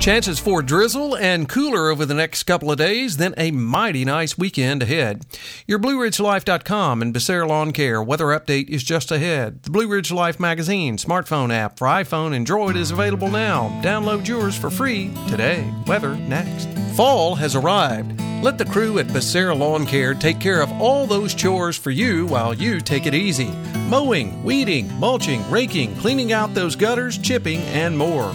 Chances for drizzle and cooler over the next couple of days, then a mighty nice weekend ahead. Your BlueRidgeLife.com and Becerra Lawn Care weather update is just ahead. The Blue Ridge Life magazine smartphone app for iPhone and Droid is available now. Download yours for free today. Weather next. Fall has arrived. Let the crew at Becerra Lawn Care take care of all those chores for you while you take it easy. Mowing, weeding, mulching, raking, cleaning out those gutters, chipping, and more.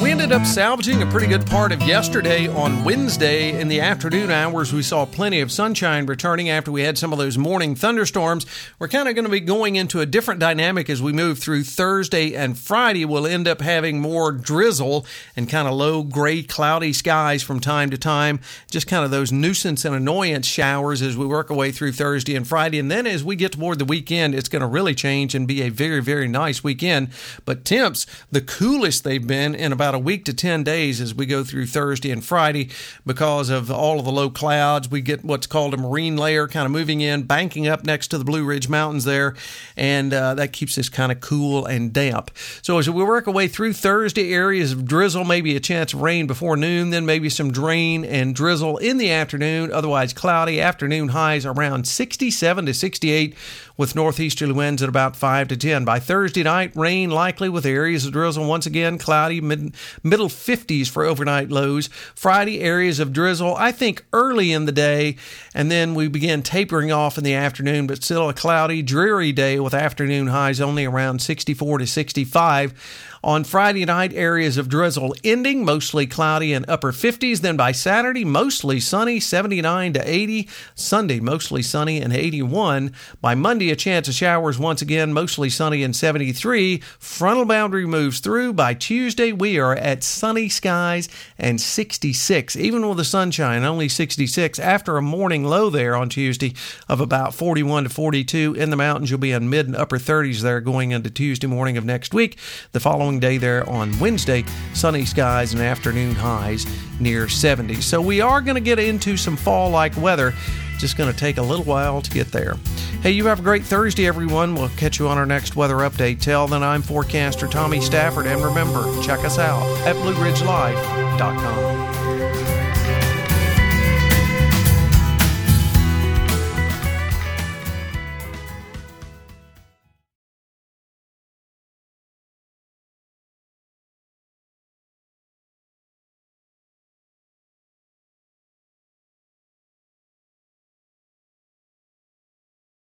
We ended up salvaging a pretty good part of yesterday on Wednesday in the afternoon hours. We saw plenty of sunshine returning after we had some of those morning thunderstorms. We're kind of going to be going into a different dynamic as we move through Thursday and Friday. We'll end up having more drizzle and kind of low, gray, cloudy skies from time to time. Just kind of those nuisance and annoyance showers as we work our way through Thursday and Friday. And then as we get toward the weekend, it's going to really change and be a very, very nice weekend. But temps, the coolest they've been in about about a week to 10 days as we go through Thursday and Friday because of all of the low clouds. We get what's called a marine layer kind of moving in, banking up next to the Blue Ridge Mountains there, and uh, that keeps us kind of cool and damp. So as we work our way through Thursday, areas of drizzle, maybe a chance of rain before noon, then maybe some rain and drizzle in the afternoon, otherwise cloudy. Afternoon highs around 67 to 68 with northeasterly winds at about 5 to 10. By Thursday night, rain likely with areas of drizzle. Once again, cloudy, mid, middle 50s for overnight lows. Friday, areas of drizzle, I think early in the day, and then we begin tapering off in the afternoon, but still a cloudy, dreary day with afternoon highs only around 64 to 65. On Friday night, areas of drizzle ending, mostly cloudy and upper 50s. Then by Saturday, mostly sunny, 79 to 80. Sunday, mostly sunny and 81. By Monday, a chance of showers once again, mostly sunny and 73. Frontal boundary moves through. By Tuesday, we are at sunny skies and 66. Even with the sunshine, only 66. After a morning low there on Tuesday of about 41 to 42 in the mountains, you'll be in mid and upper 30s there going into Tuesday morning of next week. The following following day there on Wednesday, sunny skies and afternoon highs near 70. So we are going to get into some fall like weather. Just going to take a little while to get there. Hey, you have a great Thursday, everyone. We'll catch you on our next weather update. Till then, I'm forecaster Tommy Stafford, and remember, check us out at BlueRidgeLife.com.